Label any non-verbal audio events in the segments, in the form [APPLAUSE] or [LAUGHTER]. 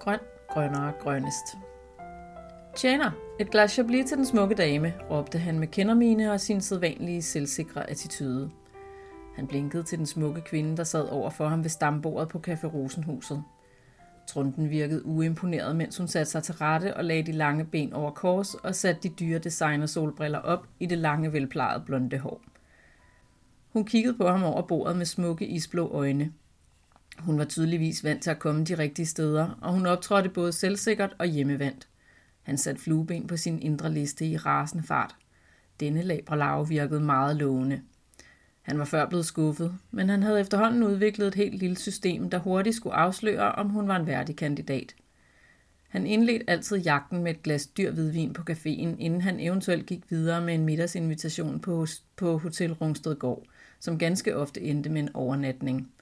Grøn, grønnere, grønnest. Tjener, et glas chablis til den smukke dame, råbte han med kendermine og sin sædvanlige selvsikre attitude. Han blinkede til den smukke kvinde, der sad over for ham ved stambordet på Café Rosenhuset. Trunden virkede uimponeret, mens hun satte sig til rette og lagde de lange ben over kors og satte de dyre designer solbriller op i det lange, velplejede blonde hår. Hun kiggede på ham over bordet med smukke isblå øjne. Hun var tydeligvis vant til at komme de rigtige steder, og hun optrådte både selvsikkert og hjemmevandt. Han satte flueben på sin indre liste i rasende fart. Denne labralave virkede meget lovende. Han var før blevet skuffet, men han havde efterhånden udviklet et helt lille system, der hurtigt skulle afsløre, om hun var en værdig kandidat. Han indledte altid jagten med et glas dyr hvidvin på caféen, inden han eventuelt gik videre med en middagsinvitation på, på Hotel Rungstedgård, som ganske ofte endte med en overnatning.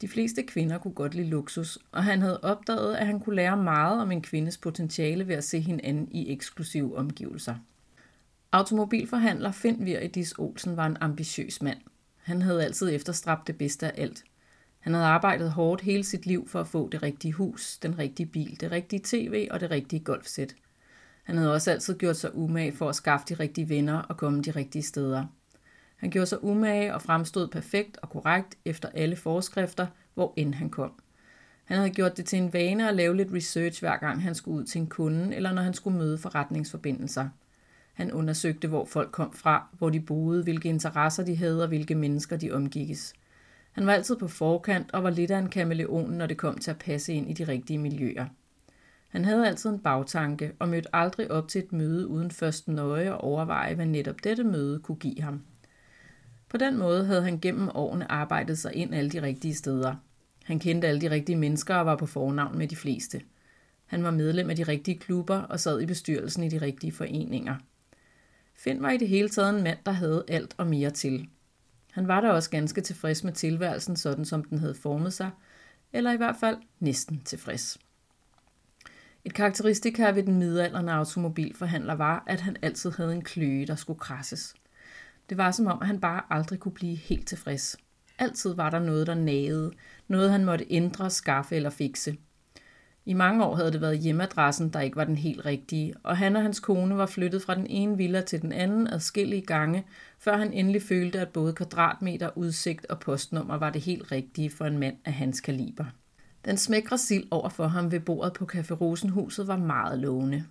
De fleste kvinder kunne godt lide luksus, og han havde opdaget, at han kunne lære meget om en kvindes potentiale ved at se hende i eksklusive omgivelser. Automobilforhandler Finn Viridis Olsen var en ambitiøs mand. Han havde altid efterstræbt det bedste af alt. Han havde arbejdet hårdt hele sit liv for at få det rigtige hus, den rigtige bil, det rigtige tv og det rigtige golfsæt. Han havde også altid gjort sig umage for at skaffe de rigtige venner og komme de rigtige steder. Han gjorde sig umage og fremstod perfekt og korrekt efter alle forskrifter, hvor end han kom. Han havde gjort det til en vane at lave lidt research hver gang han skulle ud til en kunde, eller når han skulle møde forretningsforbindelser. Han undersøgte, hvor folk kom fra, hvor de boede, hvilke interesser de havde og hvilke mennesker de omgikkes. Han var altid på forkant og var lidt af en kameleon, når det kom til at passe ind i de rigtige miljøer. Han havde altid en bagtanke og mødte aldrig op til et møde uden først nøje at overveje, hvad netop dette møde kunne give ham. På den måde havde han gennem årene arbejdet sig ind alle de rigtige steder. Han kendte alle de rigtige mennesker og var på fornavn med de fleste. Han var medlem af de rigtige klubber og sad i bestyrelsen i de rigtige foreninger. Finn var i det hele taget en mand, der havde alt og mere til. Han var da også ganske tilfreds med tilværelsen, sådan som den havde formet sig, eller i hvert fald næsten tilfreds. Et karakteristik her ved den midalderne automobilforhandler var, at han altid havde en kløe, der skulle krasses. Det var som om, at han bare aldrig kunne blive helt tilfreds. Altid var der noget, der nagede, noget han måtte ændre, skaffe eller fikse. I mange år havde det været hjemmeadressen, der ikke var den helt rigtige, og han og hans kone var flyttet fra den ene villa til den anden adskillige gange, før han endelig følte, at både kvadratmeter, udsigt og postnummer var det helt rigtige for en mand af hans kaliber. Den smækre sild over for ham ved bordet på Café Rosenhuset var meget lovende.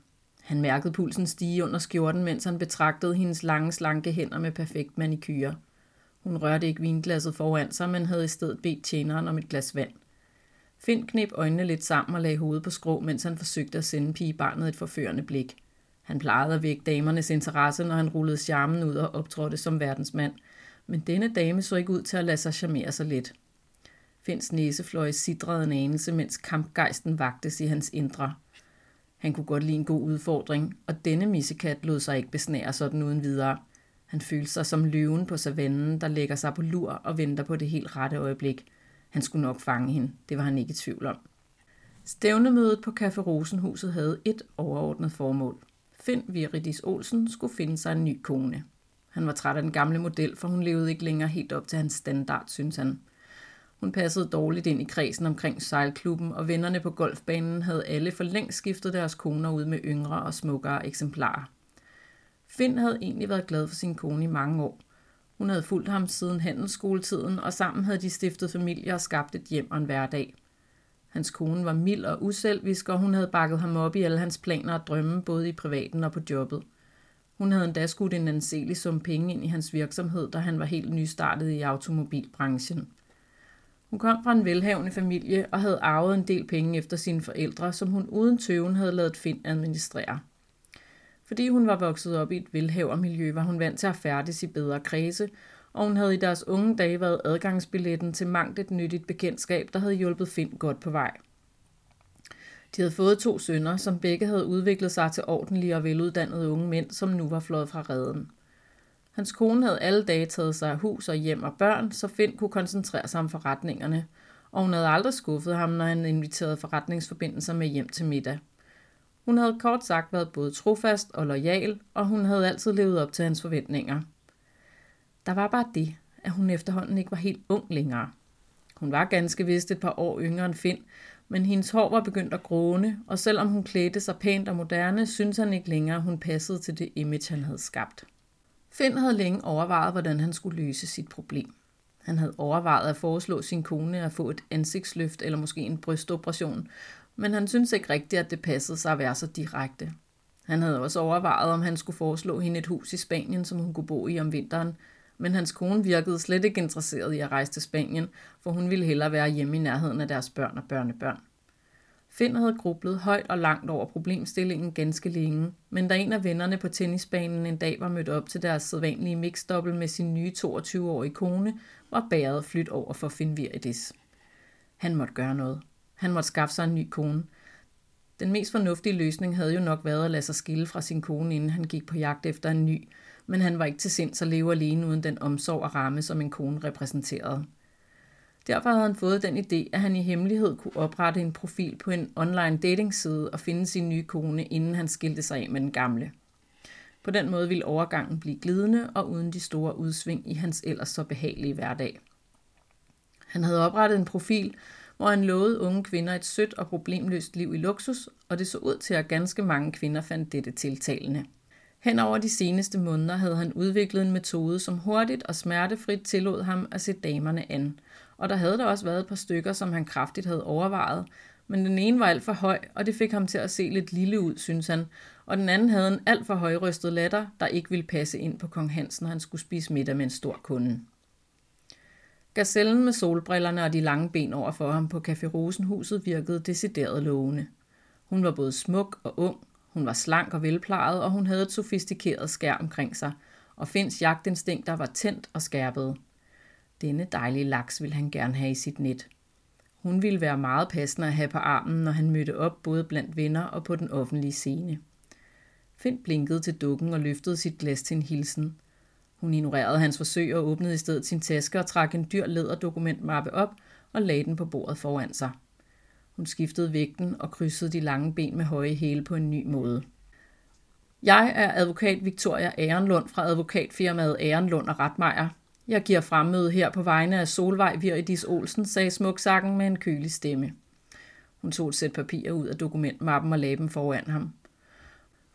Han mærkede pulsen stige under skjorten, mens han betragtede hendes lange, slanke hænder med perfekt manikyre. Hun rørte ikke vinglasset foran sig, men havde i stedet bedt tjeneren om et glas vand. Finn knep øjnene lidt sammen og lagde hovedet på skrå, mens han forsøgte at sende pigebarnet et forførende blik. Han plejede at vække damernes interesse, når han rullede charmen ud og optrådte som verdensmand, men denne dame så ikke ud til at lade sig charmere så let. Finns næsefløje sidrede en anelse, mens kampgejsten vagtes i hans indre. Han kunne godt lide en god udfordring, og denne missekat lod sig ikke besnære sådan uden videre. Han følte sig som løven på savannen, der lægger sig på lur og venter på det helt rette øjeblik. Han skulle nok fange hende, det var han ikke i tvivl om. Stævnemødet på Café Rosenhuset havde et overordnet formål. Finn Viridis Olsen skulle finde sig en ny kone. Han var træt af den gamle model, for hun levede ikke længere helt op til hans standard, synes han. Hun passede dårligt ind i kredsen omkring sejlklubben, og vennerne på golfbanen havde alle for længst skiftet deres koner ud med yngre og smukkere eksemplarer. Finn havde egentlig været glad for sin kone i mange år. Hun havde fulgt ham siden handelsskoletiden, og sammen havde de stiftet familie og skabt et hjem og en hverdag. Hans kone var mild og uselvisk, og hun havde bakket ham op i alle hans planer og drømme, både i privaten og på jobbet. Hun havde endda skudt en anselig sum penge ind i hans virksomhed, da han var helt nystartet i automobilbranchen – hun kom fra en velhavende familie og havde arvet en del penge efter sine forældre, som hun uden tøven havde lavet Finn administrere. Fordi hun var vokset op i et velhavermiljø, var hun vant til at færdes i bedre kredse, og hun havde i deres unge dage været adgangsbilletten til mangt et nyttigt bekendtskab, der havde hjulpet Finn godt på vej. De havde fået to sønner, som begge havde udviklet sig til ordentlige og veluddannede unge mænd, som nu var flået fra redden. Hans kone havde alle dage taget sig af hus og hjem og børn, så Finn kunne koncentrere sig om forretningerne, og hun havde aldrig skuffet ham, når han inviterede forretningsforbindelser med hjem til middag. Hun havde kort sagt været både trofast og lojal, og hun havde altid levet op til hans forventninger. Der var bare det, at hun efterhånden ikke var helt ung længere. Hun var ganske vist et par år yngre end Finn, men hendes hår var begyndt at gråne, og selvom hun klædte sig pænt og moderne, syntes han ikke længere, hun passede til det image, han havde skabt. Finn havde længe overvejet, hvordan han skulle løse sit problem. Han havde overvejet at foreslå sin kone at få et ansigtsløft eller måske en brystoperation, men han syntes ikke rigtigt, at det passede sig at være så direkte. Han havde også overvejet, om han skulle foreslå hende et hus i Spanien, som hun kunne bo i om vinteren, men hans kone virkede slet ikke interesseret i at rejse til Spanien, for hun ville hellere være hjemme i nærheden af deres børn og børnebørn. Finn havde grublet højt og langt over problemstillingen ganske længe, men da en af vennerne på tennisbanen en dag var mødt op til deres sædvanlige mixdobbel med sin nye 22-årige kone, var bæret flyt over for Finn Viridis. Han måtte gøre noget. Han måtte skaffe sig en ny kone. Den mest fornuftige løsning havde jo nok været at lade sig skille fra sin kone, inden han gik på jagt efter en ny, men han var ikke til sinds at leve alene uden den omsorg og ramme, som en kone repræsenterede. Derfor havde han fået den idé, at han i hemmelighed kunne oprette en profil på en online datingside og finde sin nye kone, inden han skilte sig af med den gamle. På den måde ville overgangen blive glidende og uden de store udsving i hans ellers så behagelige hverdag. Han havde oprettet en profil, hvor han lovede unge kvinder et sødt og problemløst liv i luksus, og det så ud til, at ganske mange kvinder fandt dette tiltalende. Hen over de seneste måneder havde han udviklet en metode, som hurtigt og smertefrit tillod ham at se damerne an. Og der havde der også været et par stykker, som han kraftigt havde overvejet, men den ene var alt for høj, og det fik ham til at se lidt lille ud, synes han, og den anden havde en alt for højrystet latter, der ikke ville passe ind på kong Hans, når han skulle spise middag med en stor kunde. Gazellen med solbrillerne og de lange ben over for ham på Café Rosenhuset virkede decideret lovende. Hun var både smuk og ung, hun var slank og velplejet, og hun havde et sofistikeret skær omkring sig, og Finns jagtinstinkter var tændt og skærpet. Denne dejlige laks ville han gerne have i sit net. Hun ville være meget passende at have på armen, når han mødte op både blandt venner og på den offentlige scene. Finn blinkede til dukken og løftede sit glas til en hilsen. Hun ignorerede hans forsøg og åbnede i stedet sin taske og trak en dyr læderdokumentmappe op og lagde den på bordet foran sig. Hun skiftede vægten og krydsede de lange ben med høje hæle på en ny måde. Jeg er advokat Victoria Ærenlund fra advokatfirmaet Ærenlund og Retmeier. Jeg giver fremmøde her på vegne af Solvej Viridis Olsen, sagde smuksakken med en kølig stemme. Hun tog et sæt papirer ud af dokumentmappen og lagde dem foran ham.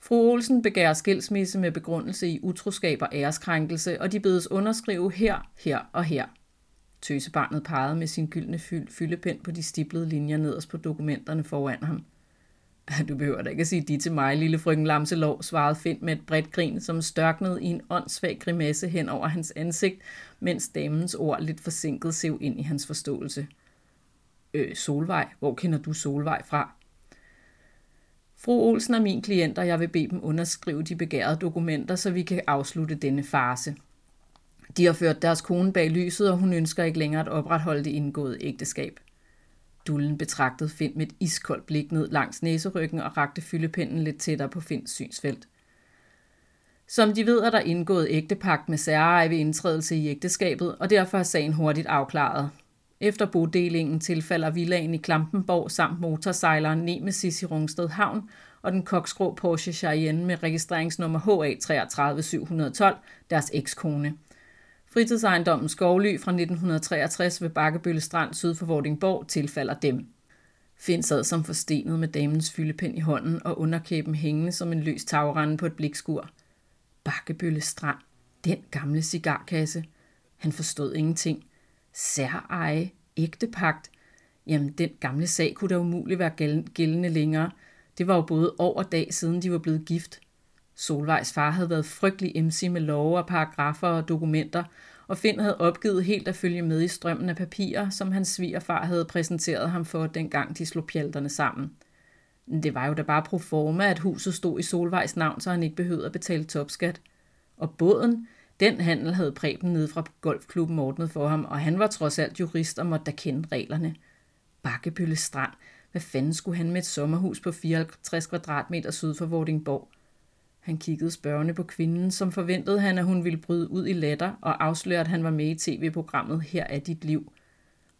Fru Olsen begærer skilsmisse med begrundelse i utroskab og æreskrænkelse, og de bedes underskrive her, her og her. Tøsebarnet pegede med sin gyldne fyldepind på de stiplede linjer nederst på dokumenterne foran ham. [LAUGHS] Du behøver da ikke at sige de til mig, lille frøken Lamselov, svarede Finn med et bredt grin, som størknede i en åndssvag grimasse hen over hans ansigt, mens damens ord lidt forsinket sev ind i hans forståelse. Øh, Solvej, hvor kender du Solvej fra? Fru Olsen er min klient, og jeg vil bede dem underskrive de begærede dokumenter, så vi kan afslutte denne fase. De har ført deres kone bag lyset, og hun ønsker ikke længere at opretholde det indgåede ægteskab. Dullen betragtede Finn med et iskoldt blik ned langs næseryggen og rakte fyldepinden lidt tættere på Finns synsfelt. Som de ved, er der indgået ægtepagt med særeje ved indtrædelse i ægteskabet, og derfor er sagen hurtigt afklaret. Efter bodelingen tilfalder villaen i Klampenborg samt motorsejleren Nemesis i Rungsted Havn og den koksgrå Porsche Cheyenne med registreringsnummer HA33712, deres ekskone. Fritidsejendommen Skovly fra 1963 ved Bakkebølle Strand syd for Vordingborg tilfalder dem. Finn sad som forstenet med damens fyldepind i hånden og underkæben hængende som en løs tagrende på et blikskur. Bakkebølle Strand. Den gamle cigarkasse. Han forstod ingenting. Særeje. Ægtepagt. Jamen, den gamle sag kunne da umuligt være gældende længere. Det var jo både år og dag siden de var blevet gift – Solvejs far havde været frygtelig MC med love og paragrafer og dokumenter, og Finn havde opgivet helt at følge med i strømmen af papirer, som hans svigerfar havde præsenteret ham for, dengang de slog pjalterne sammen. Det var jo da bare pro forma, at huset stod i Solvejs navn, så han ikke behøvede at betale topskat. Og båden, den handel havde Preben nede fra golfklubben ordnet for ham, og han var trods alt jurist og måtte da kende reglerne. Bakkebølle Strand, hvad fanden skulle han med et sommerhus på 54 kvadratmeter syd for Vordingborg? Han kiggede spørgende på kvinden, som forventede han, at hun ville bryde ud i latter og afsløre, at han var med i tv-programmet Her er dit liv.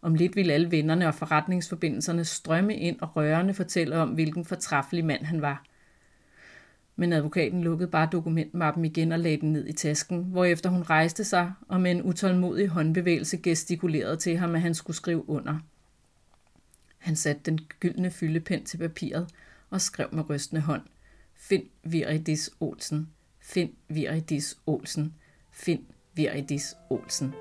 Om lidt ville alle vennerne og forretningsforbindelserne strømme ind og rørende fortælle om, hvilken fortræffelig mand han var. Men advokaten lukkede bare dokumentmappen igen og lagde den ned i tasken, hvorefter hun rejste sig og med en utålmodig håndbevægelse gestikulerede til ham, at han skulle skrive under. Han satte den gyldne fyldepind til papiret og skrev med rystende hånd. Find Viridis Olsen. Find Viridis Olsen. Find Viridis Olsen.